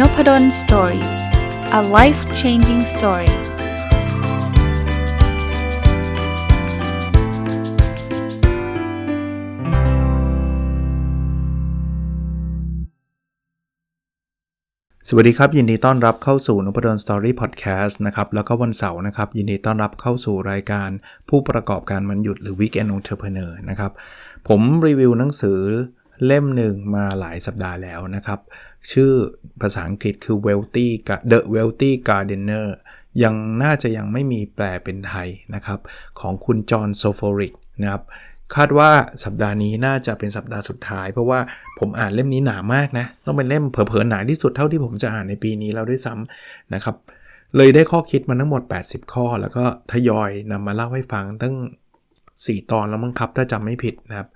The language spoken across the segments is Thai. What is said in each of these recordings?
Nopadol Story a life changing story สวัสดีครับ ยินดีต้อนรับเข้าสู่นพดล Story Podcast นะครับ แล้วก็วันเสาร์นะครับ ยินดีต้อนรับเข้าสู่รายการผู้ประกอบการวันหยุดหรือ Weekend Entrepreneur นะครับ ผมรีวิวหนังสือเล่มหนึ่งมาหลายสัปดาห์แล้วนะครับ ชื่อภาษาอังกฤษคือ wealthy the wealthy gardener ยังน่าจะยังไม่มีแปลเป็นไทยนะครับ ของคุณจอห์นโซโฟริกนะครับ คาดว่าสัปดาห์นี้น่าจะเป็นสัปดาห์สุดท้าย เพราะว่าผมอ่านเล่มนี้หนามากนะ ต้องเป็นเล่มเผลอๆหนาที่สุดเท่าที่ผมจะอ่านในปีนี้แล้วด้วยซ้ำนะครับ เลยได้ข้อคิดมาทั้งหมด 80 ข้อ แล้วก็ทยอยนำมาเล่าให้ฟังตั้ง 4 ตอนแล้วมั้งครับถ้าจำไม่ผิดนะครับ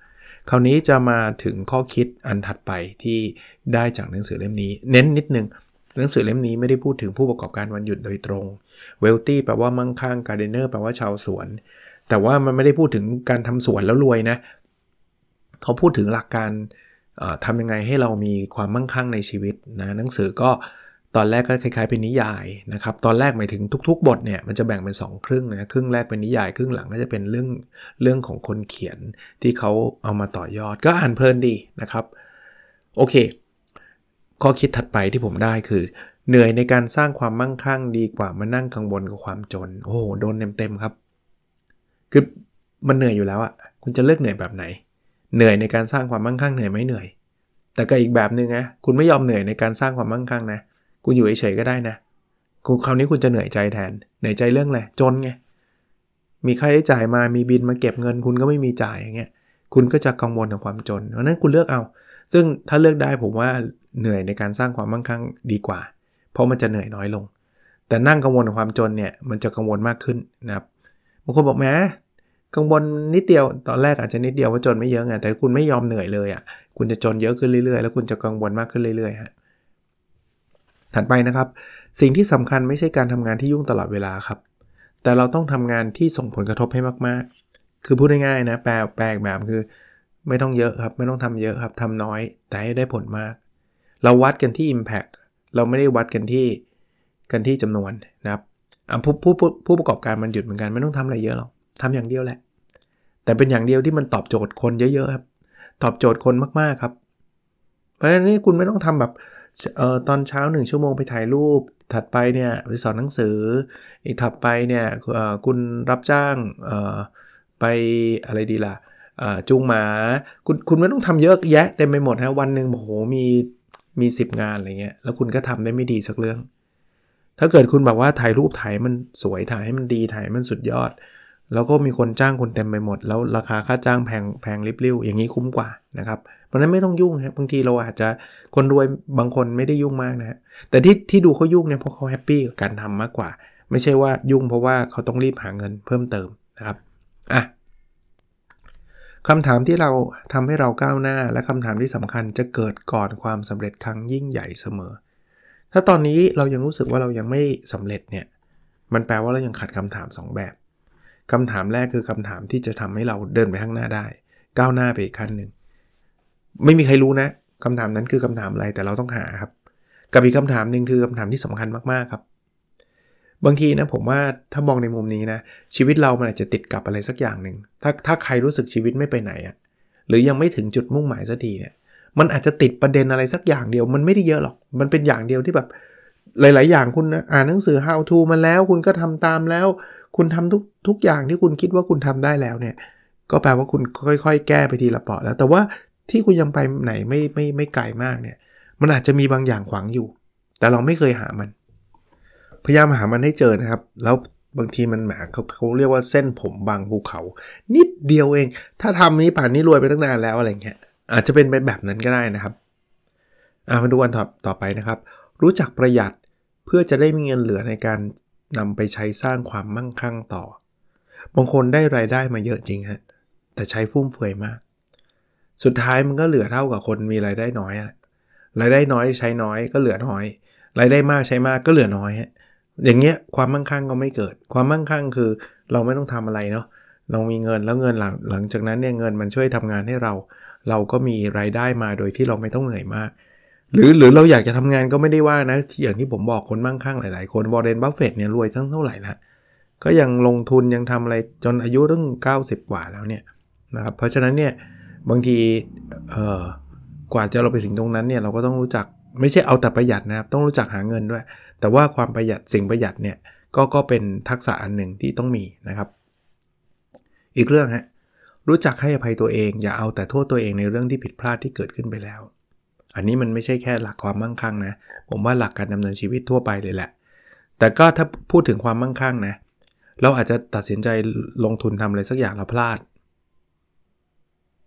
คราวนี้จะมาถึงข้อคิดอันถัดไปที่ได้จากหนังสือเล่มนี้ เน้นนิดนึงหนังสือเล่มนี้ไม่ได้พูดถึงผู้ประกอบการวันหยุดโดยตรงเวลตี้แปลว่ามั่งคั่งการเดนเนอร์แปลว่าชาวสวน แต่ว่ามันไม่ได้พูดถึงการทำสวนแล้วรวยนะเขาพูดถึงหลักการทำยังไงให้เรามีความมั่งคั่งในชีวิตนะหนังสือก็ ตอนแรกก็คล้ายๆเป็นนิยายนะครับ ตอนแรกหมายถึงทุก ๆ บทเนี่ยมันจะแบ่งเป็น 2 ครึ่งนะครึ่งแรกเป็นนิยาย ครึ่งหลังก็จะเป็นเรื่องเรื่องของคนเขียนที่เขาเอามาต่อยอดก็อ่านเพลินดีนะครับ โอเค ข้อคิดถัดไปที่ผมได้คือ เหนื่อยในการสร้างความมั่งคั่งดีกว่ามานั่งกังวลกับความจน โอ้โหโดนเต็มๆครับ คือมันเหนื่อยอยู่แล้วอะคุณจะเลือกเหนื่อยแบบไหน เหนื่อยในการสร้างความมั่งคั่งเหนื่อยไม่เหนื่อย แต่ก็อีกแบบหนึ่งนะคุณไม่ยอมเหนื่อยในการสร้างความมั่งคั่งนะ คุณอยู่เฉยๆก็ได้นะคุณคราวนี้คุณจะเหนื่อยใจแทน เหนื่อยใจเรื่องอะไรจนไง มีค่าใช้จ่ายมามีบินมาเก็บเงิน คุณก็ไม่มีจ่ายอย่างเงี้ย คุณก็จะกังวลกับความจน เพราะนั้นคุณเลือกเอา ซึ่งถ้าเลือกได้ผมว่าเหนื่อยในการสร้างความมั่งคั่งดีกว่า เพราะมันจะเหนื่อยน้อยลง แต่นั่งกังวลกับความจนเนี่ยมันจะกังวลมากขึ้นนะครับบางคนบอกแหมกังวลนิดเดียวตอนแรกอาจจะนิดเดียวว่าจนไม่เยอะไงแต่คุณไม่ยอมเหนื่อยเลยอะ่ะคุณจะจนเยอะขึ้นเรื่อยๆ แล้วคุณจะกังวลมากขึ้นเรื่อยๆฮะ ถัดไปนะครับ สิ่งที่สำคัญไม่ใช่การทำงานที่ยุ่งตลอดเวลาครับ แต่เราต้องทำงานที่ส่งผลกระทบให้มากๆ คือพูดง่ายๆนะแปลแปลแบบคือ ไม่ต้องเยอะครับ ไม่ต้องทำเยอะครับทำน้อย แต่ให้ได้ผลมาก เราวัดกันที่ Impact เราไม่ได้วัดกันที่กันที่จำนวนนะครับผู้ผู้ผู้ประกอบการมันหยุดเหมือนกันไม่ต้องทำอะไรเยอะหรอกทำอย่างเดียวแหละ แต่เป็นอย่างเดียวที่มันตอบโจทย์คนเยอะๆครับ ตอบโจทย์คนมากๆครับ เพราะฉะนั้นคุณไม่ต้องทำแบบ เอ่อตอนเช้า 1 ชั่วโมงไปถ่ายรูป ถัดไปเนี่ยไปสอนหนังสือ อีกถัดไปเนี่ยคุณรับจ้างไปอะไรดีล่ะจูงหมา คุณคุณไม่ต้องทำเยอะแยะเต็มไปหมดฮะวันหนึ่งโอ้โหมีมี 10 งานอะไรเงี้ยแล้วคุณก็ทำได้ไม่ดีสักเรื่อง ถ้าเกิดคุณแบบว่าถ่ายรูปถ่ายมันสวยถ่ายให้มันดีถ่ายมันสุดยอด แล้วก็มีคนจ้างคุณเต็มไปหมด แล้วราคาค่าจ้างแพงแพงริบลิ่วอย่างนี้คุ้มกว่านะครับเพราะนั้นไม่ต้องยุ่งครับบางทีเราอาจจะคนรวยบางคนไม่ได้ยุ่งมากนะแต่ที่ที่ดูเขายุ่งเนี่ยเพราะเขาแฮปปี้กับการทำมากกว่า ไม่ใช่ว่ายุ่งเพราะว่าเขาต้องรีบหาเงินเพิ่มเติมนะครับอะคำถามที่เราทำให้เราก้าวหน้า และคำถามที่สำคัญจะเกิดก่อนความสำเร็จครั้งยิ่งใหญ่เสมอ ถ้าตอนนี้เรายังรู้สึกว่าเรายังไม่สำเร็จเนี่ยมันแปลว่าเรายังขัดคำถาม 2 แบบคำถามแรกคือคำถามที่จะทำให้เราเดินไปข้างหน้าได้ ก้าวหน้าไปอีกขั้นหนึ่ง ไม่มีใครรู้นะคำถามนั้นคือคำถามอะไรแต่เราต้องหาครับ กับอีกคำถามหนึ่งคือคำถามที่สำคัญมากๆครับ บางทีนะผมว่าถ้ามองในมุมนี้นะชีวิตเรามันอาจจะติดกับอะไรสักอย่างหนึ่งถ้าถ้าใครรู้สึกชีวิตไม่ไปไหนอะหรือยังไม่ถึงจุดมุ่งหมายสักทีเนี่ยมันอาจจะติดประเด็นอะไรสักอย่างเดียว มันไม่ได้เยอะหรอก มันเป็นอย่างเดียวที่แบบหลาย ๆ อย่างคุณนะอ่านหนังสือ how to มาแล้ว คุณก็ทำตามแล้ว คุณทำทุกทุกอย่างที่คุณคิดว่าคุณทำได้แล้วเนี่ย ก็แปลว่าคุณค่อย ๆ แก้ไปทีละเปาะแล้ว แต่ว่า ที่คุณยังไปไหนไม่ไม่ไม่ไกลมากเนี่ย มันอาจจะมีบางอย่างขวางอยู่ แต่เราไม่เคยหามัน พยายามหามันให้เจอนะครับ แล้วบางทีมันแหมเขาเขาเรียกว่าเส้นผมบางภูเขา นิดเดียวเอง ถ้าทำนี้ป่านนี้รวยไปตั้งนานแล้วอะไรเงี้ยอาจจะเป็นไปแบบนั้นก็ได้นะครับอามาดูวันต่อต่อไปนะครับ รู้จักประหยัดเพื่อจะได้มีเงินเหลือในการนำไปใช้สร้างความมั่งคั่งต่อ บางคนได้รายได้มาเยอะจริงฮะแต่ใช้ฟุ่มเฟือยมาก สุดท้ายมันก็เหลือเท่ากับคนมีรายได้น้อยรายได้น้อยใช้น้อยก็เหลือน้อย รายได้มากใช้มากก็เหลือน้อยอย่างเงี้ยความมั่งคั่งก็ไม่เกิด ความมั่งคั่งคือเราไม่ต้องทำอะไรเนาะเรามีเงินแล้วเงินหลังหลังจากนั้นเนี่ยเงินมันช่วยทำงานให้เรา เราก็มีรายได้มาโดยที่เราไม่ต้องเหนื่อยมาก หรือหรือเราอยากจะทำงานก็ไม่ได้ว่านะอย่างที่ผมบอกคนมั่งคั่งหลายๆ คนวอร์เรนบัฟเฟตเนี่ยรวยทั้งเท่าไหร่ละก็ยังลงทุนยังทำอะไรจนอายุตั้ง90 กว่าแล้วเนี่ยนะครับเพราะฉะนั้นเนี่ย บางทีเอ่อกว่าจะเราไปถึงตรงนั้นเนี่ยเราก็ต้องรู้จักไม่ใช่เอาแต่ประหยัดนะครับ ต้องรู้จักหาเงินด้วย แต่ว่าความประหยัดสิ่งประหยัดเนี่ยก็ก็เป็นทักษะอันหนึ่งที่ต้องมีนะครับ อีกเรื่องฮะรู้จักให้อภัยตัวเอง อย่าเอาแต่โทษตัวเองในเรื่องที่ผิดพลาดที่เกิดขึ้นไปแล้ว อันนี้มันไม่ใช่แค่หลักความมั่งคั่งนะ ผมว่าหลักการดำเนินชีวิตทั่วไปเลยแหละ แต่ก็ถ้าพูดถึงความมั่งคั่งนะ เราอาจจะตัดสินใจลงทุนทำอะไรสักอย่างเราพลาด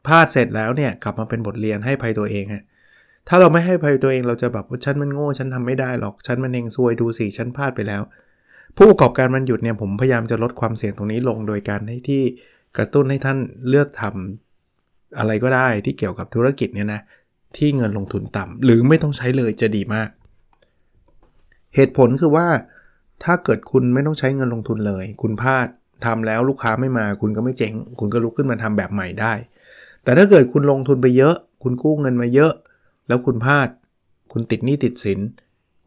พลาดเสร็จแล้วเนี่ยกลับมาเป็นบทเรียนให้ภัยตัวเองฮะถ้าเราไม่ให้ภัยตัวเองเราจะแบบว่าฉันมันโง่ฉันทำไม่ได้หรอกฉันมันเองซวยดูสิฉันพลาดไปแล้ว ผู้ประกอบการมันหยุดเนี่ยผมพยายามจะลดความเสี่ยงตรงนี้ลงโดยการให้ที่กระตุ้นให้ท่านเลือกทำอะไรก็ได้ที่เกี่ยวกับธุรกิจเนี่ยนะที่เงินลงทุนต่ำหรือไม่ต้องใช้เลยจะดีมาก เหตุผลคือว่า ถ้าเกิดคุณไม่ต้องใช้เงินลงทุนเลย คุณพลาดทำแล้วลูกค้าไม่มา คุณก็ไม่เจ๊ง คุณก็ลุกขึ้นมาทำแบบใหม่ได้ แต่ถ้าเกิดคุณลงทุนไปเยอะ คุณกู้เงินมาเยอะ แล้วคุณพลาด คุณติดหนี้ติดสิน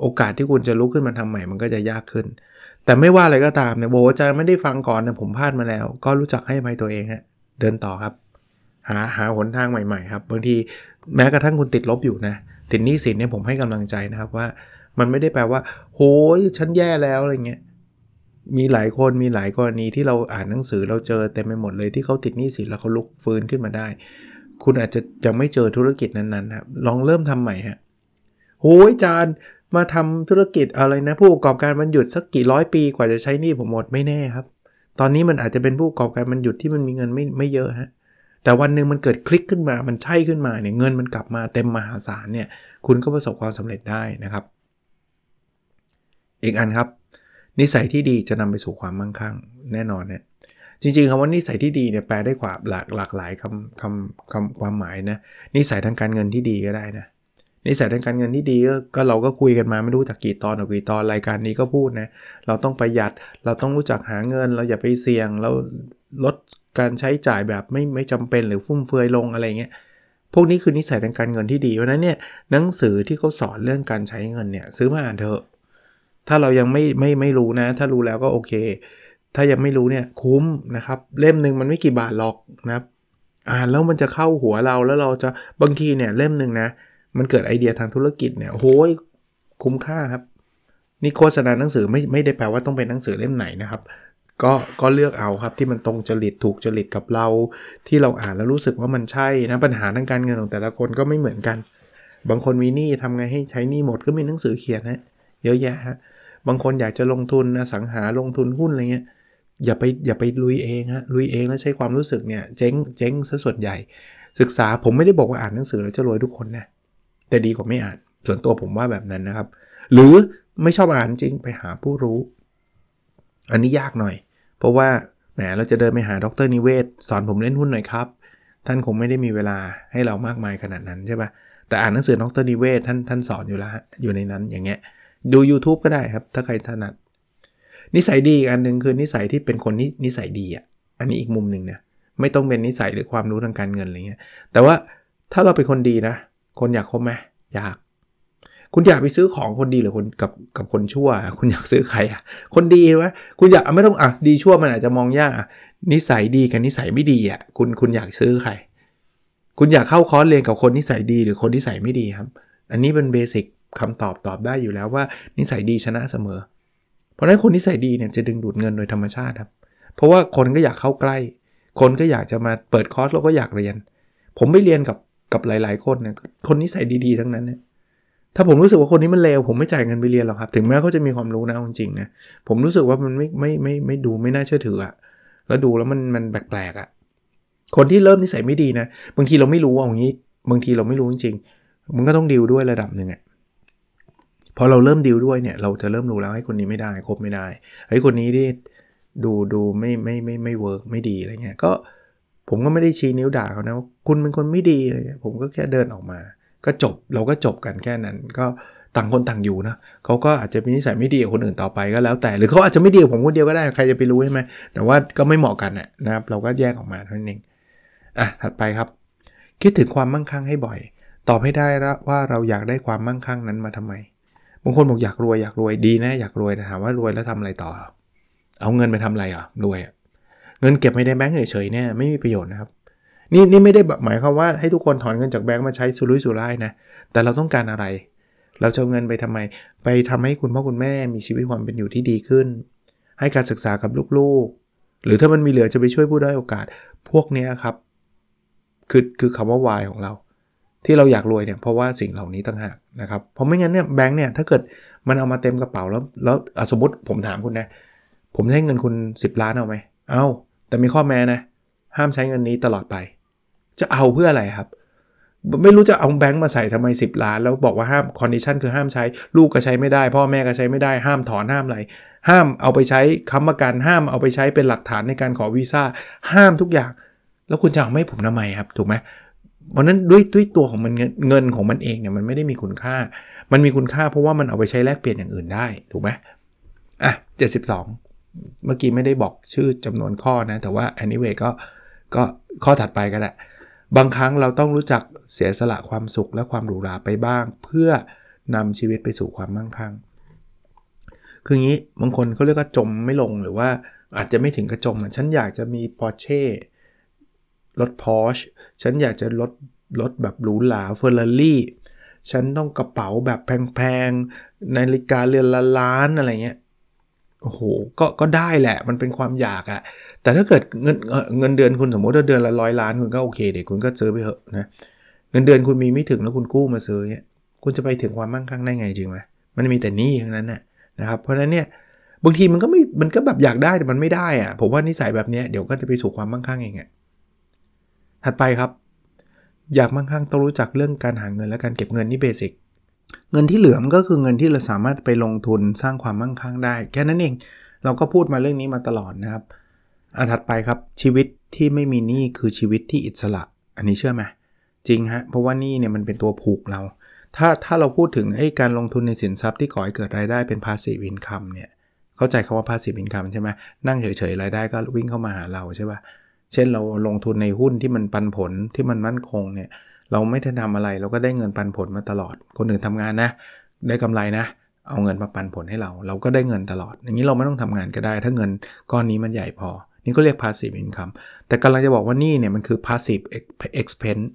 โอกาสที่คุณจะลุกขึ้นมาทำใหม่มันก็จะยากขึ้น แต่ไม่ว่าอะไรก็ตามเนี่ยโบอาจารย์ไม่ได้ฟังก่อนนะผมพลาดมาแล้ว ก็รู้จักให้ภัยตัวเองฮะเดินต่อครับ หาหาหนทางใหม่ๆครับบางทีแม้กระทั่งคุณติดลบอยู่นะติดหนี้สินเนี่ยผมให้กำลังใจนะครับว่า มันไม่ได้แปลว่า โหยฉันแย่แล้วอะไรเงี้ย มีหลายคนมีหลายกรณีที่เราอ่านหนังสือเราเจอเต็มไปหมดเลยที่เขาติดหนี้สินแล้วเขาลุกฟื้นขึ้นมาได้ คุณอาจจะยังไม่เจอธุรกิจนั้นๆครับลองเริ่มทำใหม่ฮะโหยจานมาทำธุรกิจอะไรนะ ผู้ประกอบการมันหยุดสักกี่ร้อยปีกว่าจะใช้หนี้ผมหมดไม่แน่ครับ ตอนนี้มันอาจจะเป็นผู้ประกอบการมันหยุดที่มันมีเงินไม่ไม่เยอะฮะแต่วันหนึ่งมันเกิดคลิกขึ้นมามันใช่ขึ้นมาเนี่ยเงินมันกลับมาเต็มมหาศาลเนี่ยคุณก็ประสบความสำเร็จได้นะครับ อีกอันครับ นิสัยที่ดีจะนำไปสู่ความมั่งคั่งแน่นอนเนี่ยจริงๆคำว่านิสัยที่ดีเนี่ยแปลได้กว่าหลากหลากหลายคำคำคำความหมายนะนิสัยทางการเงินที่ดีก็ได้นะนิสัยทางการเงินที่ดีก็เราก็คุยกันมาไม่รู้จากกี่ตอนหรือกี่ตอนรายการนี้ก็พูดนะเราต้องประหยัดเราต้องรู้จักหาเงิน เราอย่าไปเสี่ยง เราลดการใช้จ่ายแบบไม่ไม่จำเป็นหรือฟุ่มเฟือยลงอะไรเงี้ยพวกนี้คือนิสัยทางการเงินที่ดีเพราะนั้นเนี่ยหนังสือที่เขาสอนเรื่องการใช้เงินเนี่ยซื้อมาอ่านเถอะ ถ้าเรายังไม่ไม่ไม่รู้นะ ถ้ารู้แล้วก็โอเค ถ้ายังไม่รู้เนี่ยคุ้มนะครับ เล่มหนึ่งมันไม่กี่บาทหรอกนะครับอ่านแล้วมันจะเข้าหัวเราแล้วเราจะบางทีเนี่ยเล่มหนึ่งนะ มันเกิดไอเดียทางธุรกิจเนี่ยโอ้ยคุ้มค่าครับ นี่โฆษณาหนังสือไม่ไม่ได้แปลว่าต้องเป็นหนังสือเล่มไหนนะครับ ก็ก็เลือกเอาครับที่มันตรงจริตถูกจริตกับเรา ที่เราอ่านแล้วรู้สึกว่ามันใช่นะปัญหาทางการเงินของแต่ละคนก็ไม่เหมือนกัน บางคนมีหนี้ทำไงให้ใช้หนี้หมดก็มีหนังสือเขียนนะเยอะแยะฮะ บางคนอยากจะลงทุนนะสังหาลงทุนหุ้นอะไรเงี้ยอย่าไปอย่าไปลุยเองฮะลุยเองแล้วใช้ความรู้สึกเนี่ยเจ๊งเจ๊งซะส่วนใหญ่ ศึกษาผมไม่ได้บอกว่าอ่านหนังสือแล้วจะรวยทุกคนนะแต่ดีกว่าไม่อ่าน ส่วนตัวผมว่าแบบนั้นนะครับ หรือไม่ชอบอ่านจริงไปหาผู้รู้ อันนี้ยากหน่อย เพราะว่าแหมเราจะเดินไปหาดรนิเวศ สอนผมเล่นหุ้นหน่อยครับ ท่านคงไม่ได้มีเวลาให้เรามากมายขนาดนั้นใช่ปะแต่อ่านหนังสือดรนิเวศท่านท่านสอนอยู่แล้วอยู่ในนั้นอย่างเงี้ย ดู YouTube ก็ได้ครับ ถ้าใครถนัด นิสัยดีอีกอันหนึ่งคือนิสัยที่เป็นคนนินิสัยดีอะ อันนี้อีกมุมหนึ่งนะ ไม่ต้องเป็นนิสัยหรือความรู้ทางการเงินอะไรเงี้ย แต่ว่าถ้าเราเป็นคนดีนะ คนอยากคบไหมอยาก คุณอยากไปซื้อของคนดีหรือคนกับกับคนชั่ว คุณอยากซื้อใครอะ คนดีวะคุณอยากไม่ต้องอะดีชั่วมันอาจจะมองยากนิสัยดีกับนิสัยไม่ดีอะ คุณคุณอยากซื้อใคร คุณอยากเข้าคอร์สเรียนกับคนนิสัยดีหรือคนนิสัยไม่ดีครับ อันนี้เป็นเบสิก คำตอบตอบได้อยู่แล้วว่านิสัยดีชนะเสมอ เพราะฉะนั้นคนนิสัยดีเนี่ยจะดึงดูดเงินโดยธรรมชาติครับ เพราะว่าคนก็อยากเข้าใกล้ คนก็อยากจะมาเปิดคอร์สแล้วก็อยากเรียน ผมไปเรียนกับกับหลาย ๆ คนเนี่ยคนนิสัยดีๆทั้งนั้นเนี่ยถ้าผมรู้สึกว่าคนนี้มันเลวผมไม่จ่ายเงินไปเรียนหรอกครับ ถึงแม้เขาจะมีความรู้นะจริงๆนะผมรู้สึกว่ามันไม่ไม่ไม่ไม่ดูไม่น่าเชื่อถืออะแล้วดูแล้วมันมันแปลกๆอะคนที่เริ่มนิสัยไม่ดีนะ บางทีเราไม่รู้อย่างนี้ บางทีเราไม่รู้จริงๆมันก็ต้องดิวด้วยระดับหนึ่งอะ พอเราเริ่มดิวด้วยเนี่ยเราจะเริ่มรู้แล้วให้คนนี้ไม่ได้คบไม่ได้ให้คนนี้ที่ดูดูไม่ไม่ไม่ไม่เวิร์กไม่ดีอะไรเงี้ยก็ผมก็ไม่ได้ชี้นิ้วด่าเขานะคุณเป็นคนไม่ดีอะไรเงี้ยผมก็แค่เดินออกมา ก็จบเราก็จบกันแค่นั้น ก็ต่างคนต่างอยู่นะเขาก็อาจจะมีนิสัยไม่ดีกับคนอื่นต่อไปก็แล้วแต่หรือเขาอาจจะไม่ดีกับผมคนเดียวก็ได้ใครจะไปรู้ใช่ไหมแต่ว่าก็ไม่เหมาะกันนะครับ เราก็แยกออกมาเท่านั้นเองอะถัดไปครับ คิดถึงความมั่งคั่งให้บ่อย ตอบให้ได้ว่าเราอยากได้ความมั่งคั่งนั้นมาทำไม บางคนบอกอยากรวยอยากรวยดีนะอยากรวยแต่ถามว่ารวยแล้วทำอะไรต่อ เอาเงินไปทำอะไรอะรวยเงินเก็บไม่ได้แบงก์เฉยๆเนี่ยไม่มีประโยชน์นะครับนี่นี่ไม่ได้หมายความว่าให้ทุกคนถอนเงินจากแบงก์มาใช้สุรุ่ยสุร่ายนะแต่เราต้องการอะไร เราจะเอาเงินไปทำไม ไปทำให้คุณพ่อคุณแม่มีชีวิตความเป็นอยู่ที่ดีขึ้น ให้การศึกษากับลูกๆ หรือถ้ามันมีเหลือจะไปช่วยผู้ได้โอกาสพวกนี้ครับ คือคือคำว่าวายของเรา ที่เราอยากรวยเนี่ยเพราะว่าสิ่งเหล่านี้ต่างหากนะครับเพราะไม่งั้นเนี่ยแบงค์เนี่ยถ้าเกิดมันเอามาเต็มกระเป๋าแล้วแล้วสมมติผมถามคุณนะ ผมให้เงินคุณ 10 ล้านเอาไหมเอาแต่มีข้อแม้นะ ห้ามใช้เงินนี้ตลอดไป จะเอาเพื่ออะไรครับ ไม่รู้จะเอาแบงค์มาใส่ทำไม 10 ล้าน แล้วบอกว่าห้าม condition คือห้ามใช้ลูกก็ใช้ไม่ได้ พ่อแม่ก็ใช้ไม่ได้ห้ามถอนห้ามอะไรห้ามเอาไปใช้ค้ำประกันห้ามเอาไปใช้เป็นหลักฐานในการขอวีซ่าห้ามทุกอย่าง แล้วคุณจะเอาไม่ผมทำไมครับ ถูกไหมเพราะนั้นด้วยด้วยตัวของมันเงินของมันเองเนี่ยมันไม่ได้มีคุณค่า มันมีคุณค่าเพราะว่ามันเอาไปใช้แลกเปลี่ยนอย่างอื่นได้ถูกไหมอะ 72 เมื่อกี้ไม่ได้บอกชื่อจำนวนข้อนะ แต่ว่า anyway ก็ก็ข้อถัดไปก็แหละบางครั้งเราต้องรู้จักเสียสละความสุขและความหรูหราไปบ้าง เพื่อนำชีวิตไปสู่ความมั่งคั่ง คืองี้บางคนเขาเรียกว่าจมไม่ลงหรือว่าอาจจะไม่ถึงกระจมฉันอยากจะมี Porsche ร รถ Porsche ฉันอยากจะรถรถแบบหรูหราเฟอร์รารี่ฉันต้องกระเป๋าแบบแพงๆ นาฬิกาเรือนละล้านอะไรเงี้ย โอ้โห ก็ ก็ได้แหละ มันเป็นความอยากอะ แต่ถ้าเกิดเงินเงินเดือนคุณสมมติว่าเดือนละร้อยล้านคุณก็โอเคเด็กคุณก็ซื้อไปเถอะนะ เงินเดือนคุณมีไม่ถึงแล้วคุณกู้มาซื้อเนี่ย คุณจะไปถึงความมั่งคั่งได้ไงจริงไหมมันมีแต่หนี้ทั้งนั้นนะนะครับ เพราะฉะนั้นเนี่ย บางทีมันก็ไม่ มันก็แบบอยากได้แต่มันไม่ได้อะผมว่านิสัยแบบนี้เดี๋ยวก็จะไปสู่ความมั่งคั่งเองอะ ถัดไปครับ อยากมั่งคั่งต้องรู้จักเรื่องการหาเงินและการเก็บเงินนี่เบสิกเงินที่เหลือมันก็คือเงินที่เราสามารถไปลงทุนสร้างความมั่งคั่งได้ แค่นั้นเอง เราก็พูดมาเรื่องนี้มาตลอดนะครับอันถัดไปครับชีวิตที่ไม่มีหนี้คือชีวิตที่อิสระ อันนี้เชื่อไหมจริงฮะเพราะว่านี่เนี่ยมันเป็นตัวผูกเรา ถ้าถ้าเราพูดถึงไอ้การลงทุนในสินทรัพย์ที่ก่อให้เกิดรายได้เป็น passive income เนี่ยเข้าใจคาว่า passive income ใช่ไหมนั่งเฉยๆรายได้ก็วิ่งเข้ามาหาเราใช่ป่ะ เช่นเราลงทุนในหุ้นที่มันปันผลที่มันมั่นคงเนี่ยเราไม่ได้ทำอะไรเราก็ได้เงินปันผลมาตลอด คนอื่นทำงานนะ ได้กำไรนะ เอาเงินมาปันผลให้เรา เราก็ได้เงินตลอด อย่างนี้เราไม่ต้องทำงานก็ได้ ถ้าเงินก้อนนี้มันใหญ่พอ นี่ก็เรียก passive income แต่กำลังจะบอกว่านี่เนี่ยมันคือ passive expense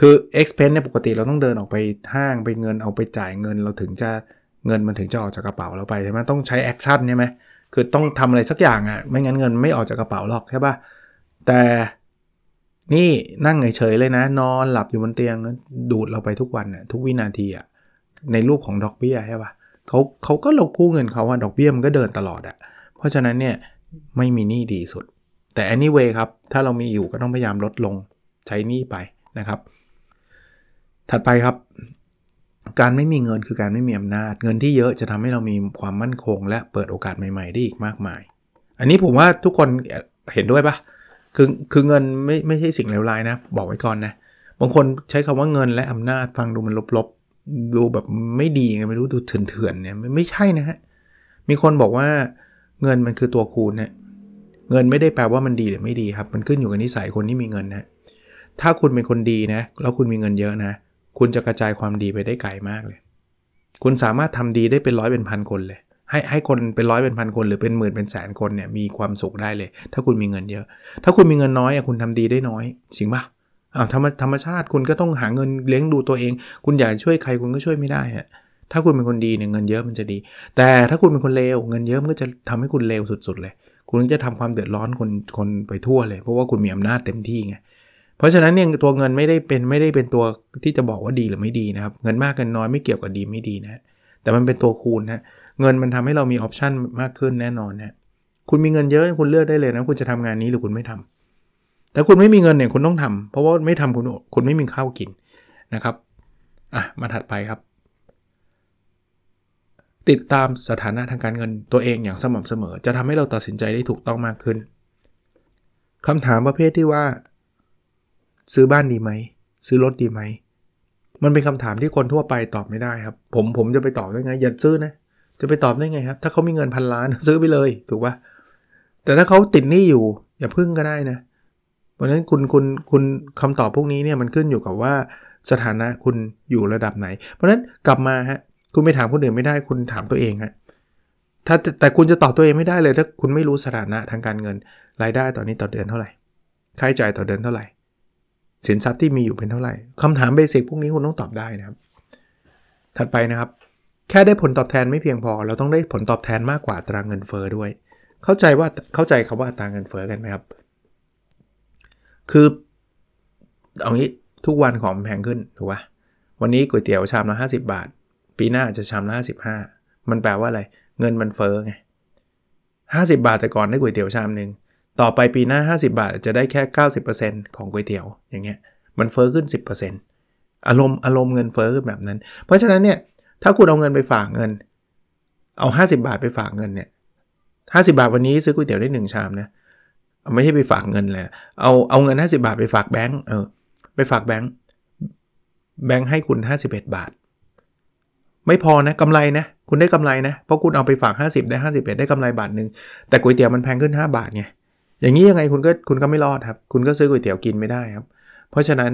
คือ expense เนี่ยปกติเราต้องเดินออกไปห้างไปเงินเอาไปจ่ายเงิน เราถึงจะเงินมันถึงจะออกจากกระเป๋าเราไปใช่ไหมต้องใช้ action ใช่ไหมคือต้องทำอะไรสักอย่างอะ่ะไม่งั้นเงินไม่ออกจากกระเป๋าหรอกใช่ปะ แต่นี่นั่งเฉยเลยนะ นอนหลับอยู่บนเตียงดูดเราไปทุกวันน่ะทุกวินาทีอะในรูปของดอกเบี้ยใช่ปะเขาเขาก็เรากู้เงินเขาว่าดอกเบี้ยมันก็เดินตลอดอะเพราะฉะนั้นเนี่ยไม่มีหนี้ดีสุด แต่ anyway ครับ ถ้าเรามีอยู่ก็ต้องพยายามลดลงใช้หนี้ไปนะครับ ถัดไปครับ การไม่มีเงินคือการไม่มีอำนาจ เงินที่เยอะจะทำให้เรามีความมั่นคง และเปิดโอกาสใหม่ๆได้อีกมากมาย อันนี้ผมว่าทุกคนเห็นด้วยปะ คือคือเงินไม่ไม่ใช่สิ่งเลวร้ายนะ บอกไว้ก่อนนะ บางคนใช้คำว่าเงินและอำนาจฟังดูมันลบๆ ดูแบบไม่ดีไงไม่รู้ดูเถื่อนๆเนี่ยไม่ใช่นะฮะ มีคนบอกว่าเงินมันคือตัวคูณนะเงินไม่ได้แปลว่ามันดีหรือไม่ดีครับ มันขึ้นอยู่กับนิสัยคนที่มีเงินนะถ้าคุณเป็นคนดีนะแล้วคุณมีเงินเยอะนะ คุณจะกระจายความดีไปได้ไกลมากเลย คุณสามารถทำดีได้เป็นร้อยเป็นพันคนเลย ให้ให้คนเป็นร้อยเป็นพันคนหรือเป็นหมื่นเป็นแสนคนเนี่ยมีความสุขได้เลย ถ้าคุณมีเงินเยอะ ถ้าคุณมีเงินน้อยอะคุณทำดีได้น้อยจริงปะอ้าวธรรมธรรมชาติคุณก็ต้องหาเงินเลี้ยงดูตัวเอง คุณอยากช่วยใครคุณก็ช่วยไม่ได้ฮะถ้าคุณเป็นคนดีเนี่ยเงินเยอะมันจะดี แต่ถ้าคุณเป็นคนเลวเงินเยอะมันก็จะทำให้คุณเลวสุด ๆ เลย คุณจะทำความเดือดร้อนคนคนไปทั่วเลย เพราะว่าคุณมีอำนาจเต็มที่ไงเพราะฉะนั้นเนี่ยตัวเงินไม่ได้เป็นไม่ได้เป็นตัวที่จะบอกว่าดีหรือไม่ดีนะครับ เงินมากเงินน้อยไม่เกี่ยวกับดีไม่ดีนะ แต่มันเป็นตัวคูณนะ เงินมันทำให้เรามีออปชันมากขึ้นแน่นอนเนี่ยคุณมีเงินเยอะคุณเลือกได้เลยนะ คุณจะทำงานนี้หรือคุณไม่ทำแต่คุณไม่มีเงินเนี่ยคุณต้องทำเพราะว่าไม่ทำคุณคุณไม่มีข้าวกินนะครับอะมาถัดไปครับ ติดตามสถานะทางการเงินตัวเองอย่างสม่ำเสมอ จะทำให้เราตัดสินใจได้ถูกต้องมากขึ้นคำถามประเภทที่ว่า ซื้อบ้านดีไหมซื้อรถดีไหมมันเป็นคำถามที่คนทั่วไปตอบไม่ได้ครับ ผมผมจะไปตอบได้ไงอย่าซื้อนะ จะไปตอบได้ไงครับ ถ้าเขามีเงินพันล้านซื้อไปเลยถูกปะแต่ถ้าเขาติดหนี้อยู่ อย่าพึ่งก็ได้นะเพราะฉะนั้นคุณคุณคุณคำตอบพวกนี้เนี่ยมันขึ้นอยู่กับว่าสถานะคุณอยู่ระดับไหน เพราะฉะนั้นกลับมาฮะคุณไปถามคนอื่นไม่ได้คุณถามตัวเองฮะถ้าแต่คุณจะตอบตัวเองไม่ได้เลย ถ้าคุณไม่รู้สถานะทางการเงินรายได้ตอนนี้ต่อเดือนเท่าไหร่ค่าใช้จ่ายต่อเดือนเท่าไหร่ สินทรัพย์ที่มีอยู่เป็นเท่าไหร่คำถามเบสิกพวกนี้คุณต้องตอบได้นะครับ ถัดไปนะครับ แค่ได้ผลตอบแทนไม่เพียงพอ เราต้องได้ผลตอบแทนมากกว่าตรางเงินเฟอ้อด้วย เข้าใจว่าเข้าใจคาว่าตรางเงินเฟอ้อกันไหมครับ คือเอางี้ทุกวันของแพงขึ้นถูกปะวันนี้ก๋วยเตี๋ยวชามละ50 บาท ปีหน้าจะชามละ55 มันแปลว่าอะไร เงินมันเฟ้อไง50 บาทแต่ก่อนได้ก๋วยเตี๋ยวชามหนึ่งต่อไปปีหน้า 50 บาทจะได้แค่ 90%ของก๋วยเตี๋ยวอย่างเงี้ยมันเฟ้อขึ้น 10%อารมณ์อารมณ์เงินเฟ้อขึ้นแบบนั้น เพราะฉะนั้นเนี่ย ถ้าคุณเอาเงินไปฝากเงิน เอา 50 บาทไปฝากเงินเนี่ย50บาทวันนี้ซื้อก๋วยเตี๋ยวได้1ชามนะเอาไม่ใช่ไปฝากเงินเลยเอาเอาเงิน 50 บาทไปฝากแบงก์เออไปฝากแบงก์แบงก์ให้คุณ 51 บาท ไม่พอนะกำไรนะคุณได้กำไรนะเพราะคุณเอาไปฝาก 50 ได้ 51 ได้กำไรบาทหนึ่งแต่ก๋วยเตี๋ยวมันแพงขึ้น 5 บาทไงอย่างนี้ยังไงคุณก็คุณก็ไม่รอดครับ คุณก็ซื้อก๋วยเตี๋ยวกินไม่ได้ครับ เพราะฉะนั้น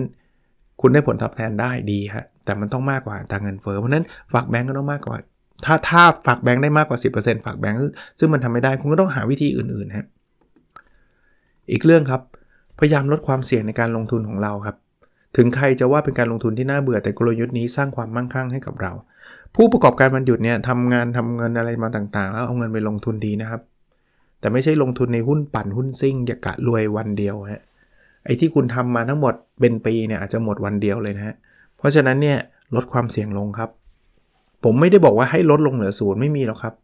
คุณได้ผลตอบแทนได้ดีฮะแต่มันต้องมากกว่าตางเงินเฟ้อเพราะนั้นฝากแบงก์ก็ต้องมากกว่า ถ้าถ้าฝากแบงก์ได้มากกว่า 10%ฝากแบงก์ซึ่งมันทำไม่ได้คุณก็ต้องหาวิธีอื่นๆฮะอีกเรื่องครับพยายามลดความเสี่ยงในการลงทุนของเราครับ ถึงใครจะว่าเป็นการลงทุนที่น่าเบื่อแต่กลยุทธ์นี้สร้างความมั่งคั่งให้กับเรา ผู้ประกอบการมันหยุดเนี่ยทำงานทำเงินอะไรมาต่างๆ แล้วเอาเงินไปลงทุนดีนะครับ แต่ไม่ใช่ลงทุนในหุ้นปั่นหุ้นซิ่งอย่ากะรวยวันเดียวฮะ ไอ้ที่คุณทำมาทั้งหมดเป็นปีเนี่ยอาจจะหมดวันเดียวเลยนะฮะ เพราะฉะนั้นเนี่ยลดความเสี่ยงลงครับ ผมไม่ได้บอกว่าให้ลดลงเหลือศูนย์ไม่มีหรอกครับ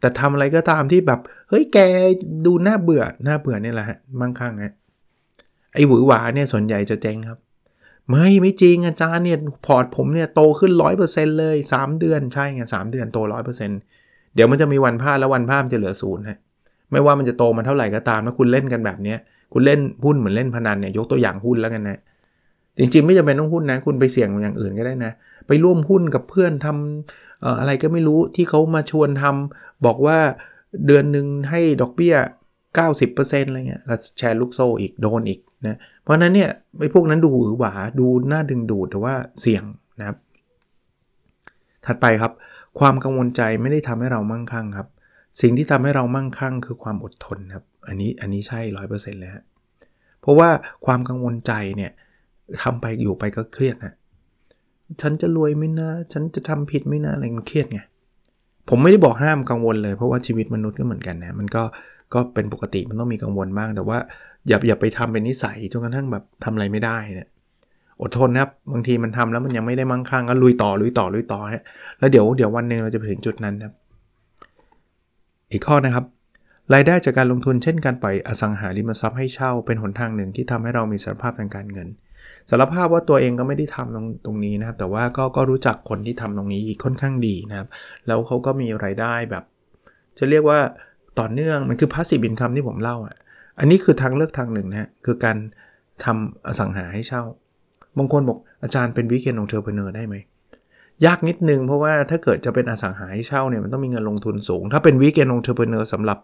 แต่ทำอะไรก็ตามที่แบบเฮ้ยแกดูน่าเบื่อน่าเบื่อนี่แหละฮะมั่งคั่งฮะไอ้หวือหวาเนี่ยส่วนใหญ่จะเจ๊งครับ ไม่ไม่จริงอาจารย์เนี่ยพอร์ตผมเนี่ยโตขึ้น 100%เลย 3 เดือนใช่ไงสเดือนโต 100%เดี๋ยวมันจะมีวันพลาดแล้ววันพลาดมันจะเหลือศูนย์ฮะไม่ว่ามันจะโตมันเท่าไหร่ก็ตามถ้าคุณเล่นกันแบบนี้ คุณเล่นหุ้นเหมือนเล่นพนันเนี่ยยกตัวอย่างหุ้นแล้วกันนะจริงๆ ไม่จำเป็นต้องหุ้นนะ คุณไปเสี่ยงอย่างอื่นก็ได้นะ ไปร่วมหุ้นกับเพื่อนทำออะไรก็ไม่รู้ที่เขามาชวนทำบอกว่าเดือนหนึ่งให้ดอกเบี้ย 90%อะไรเงี้ยแชร์ลูกโซ่อีกโดนอีกนะเพราะนั้นเนี่ยไอ้พวกนั้นดูหรือหวาดูน่าดึงดูดแต่ว่าเสี่ยงนะครับ ถัดไปครับ ความกังวลใจไม่ได้ทำให้เรามั่งคั่งครับ สิ่งที่ทำให้เรามั่งคั่งคือความอดทนครับ อันนี้อันนี้ใช่ร้อยเปอร์เซ็นต์เลยฮะเพราะว่าความกังวลใจเนี่ยทำไปอยู่ไปก็เครียดนะฉันจะรวยไหมนะ ฉันจะทำผิดไหมนะอะไรมันเครียดไงผมไม่ได้บอกห้ามกังวลเลยเพราะว่าชีวิตมนุษย์ก็เหมือนกันนะมันก็ก็เป็นปกติมันต้องมีกังวลบ้าง แต่ว่าอย่าอย่าไปทำเป็นนิสัยจนกระทั่งแบบทำอะไรไม่ได้เนี่ยอดทนนะครับบางทีมันทำแล้วมันยังไม่ได้มั่งคั่งก็ลุยต่อลุยต่อลุยต่อฮะแล้วเดี๋ยวเดี๋ยววันหนึ่งเราจะไปถึงจุดนั้นครับ อีกข้อนะครับ รายได้จากการลงทุนเช่นการปล่อยอสังหาริมทรัพย์ให้เช่าเป็นหนทางหนึ่งที่ทำให้เรามีอิสรภาพทางการเงิน สารภาพว่าตัวเองก็ไม่ได้ทำตรงตรงนี้นะครับแต่ว่าก็ก็รู้จักคนที่ทำตรงนี้ค่อนข้างดีนะครับแล้วเขาก็มีรายได้แบบ จะเรียกว่าต่อเนื่องมันคือ passive income ที่ผมเล่าอะอันนี้คือทางเลือกทางหนึ่งนะคือการทำอสังหาให้เช่าบางคนบอกอาจารย์เป็น Weekend Entrepreneur ได้ไหมยากนิดนึงเพราะว่าถ้าเกิดจะเป็นอสังหาให้เช่าเนี่ยมันต้องมีเงินลงทุนสูง ถ้าเป็น Weekend Entrepreneur สำหรับ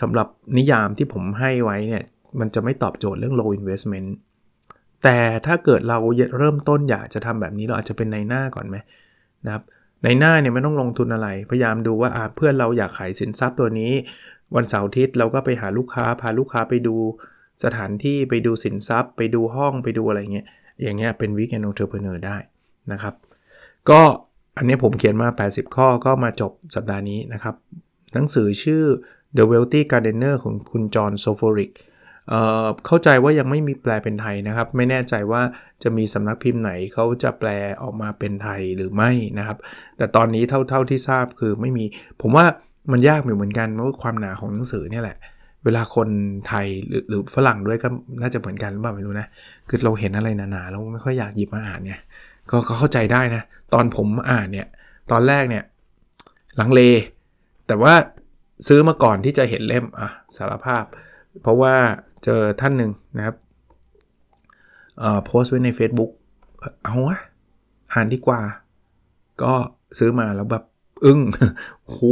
สำหรับนิยามที่ผมให้ไว้เนี่ยมันจะไม่ตอบโจทย์เรื่อง low investment แต่ถ้าเกิดเราเริ่มต้นอยากจะทำแบบนี้เราอาจจะเป็นนายหน้าก่อนไหมนะครับนายหน้าเนี่ยไม่ต้องลงทุนอะไร พยายามดูว่าเพื่อนเราอยากขายสินทรัพย์ตัวนี้ วันเสาร์อาทิตย์เราก็ไปหาลูกค้าพาลูกค้าไปดูสถานที่ไปดูสินทรัพย์ ไปดูห้องไปดูอะไรเงี้ยอย่างเงี้ยเป็น Weekend Entrepreneur ได้นะครับ ก็อันนี้ผมเขียนมา 80 ข้อก็มาจบสัปดาห์นี้นะครับ หนังสือชื่อ The Wealthy Gardener ของคุณจอห์นโซฟอริกเข้าใจว่ายังไม่มีแปลเป็นไทยนะครับ ไม่แน่ใจว่าจะมีสำนักพิมพ์ไหนเขาจะแปลออกมาเป็นไทยหรือไม่นะครับ แต่ตอนนี้เท่าเท่าที่ทราบคือไม่มี ผมว่ามันยากเหมือนกันเพราะความหนาของหนังสือเนี่ยแหละ เวลาคนไทยหรือหรือฝรั่งด้วยก็น่าจะเหมือนกันหรือเปล่าไม่รู้นะ คือเราเห็นอะไรหนาๆเราไม่ค่อยอยากหยิบมาอ่านเนี่ยก็เข้าใจได้นะ ตอนผมอ่านเนี่ย ตอนแรกเนี่ยลังเล แต่ว่า ซื้อมาก่อนที่จะเห็นเล่มอะสารภาพ เพราะว่าเจอท่านหนึ่งนะครับโพสต์ไว้ใน Facebook เอาวะอ่านดีกว่า ก็ซื้อมาแล้วแบบอึ้งโห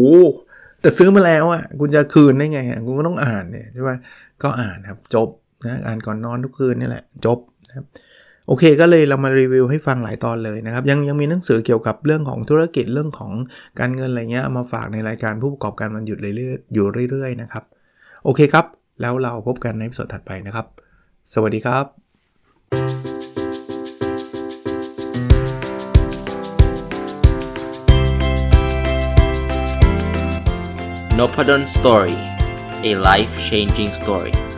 แต่ซื้อมาแล้วอะคุณจะคืนได้ไงคุณก็ต้องอ่านเนี่ยใช่ไหมก็อ่านครับจบนะอ่านก่อนนอนทุกคืนนี่แหละ จบนะครับ โอเค ก็เลยเรามารีวิวให้ฟังหลายตอนเลยนะครับ ยังยังมีหนังสือเกี่ยวกับเรื่องของธุรกิจเรื่องของการเงินอะไรเงี้ยมาฝากในรายการผู้ประกอบการมันหยุดเรื่อยๆอยู่เรื่อยๆนะครับโอเคครับ แล้วเราพบกันในสดถัดไปนะครับ สวัสดีครับ n o p a d o n Story a life changing story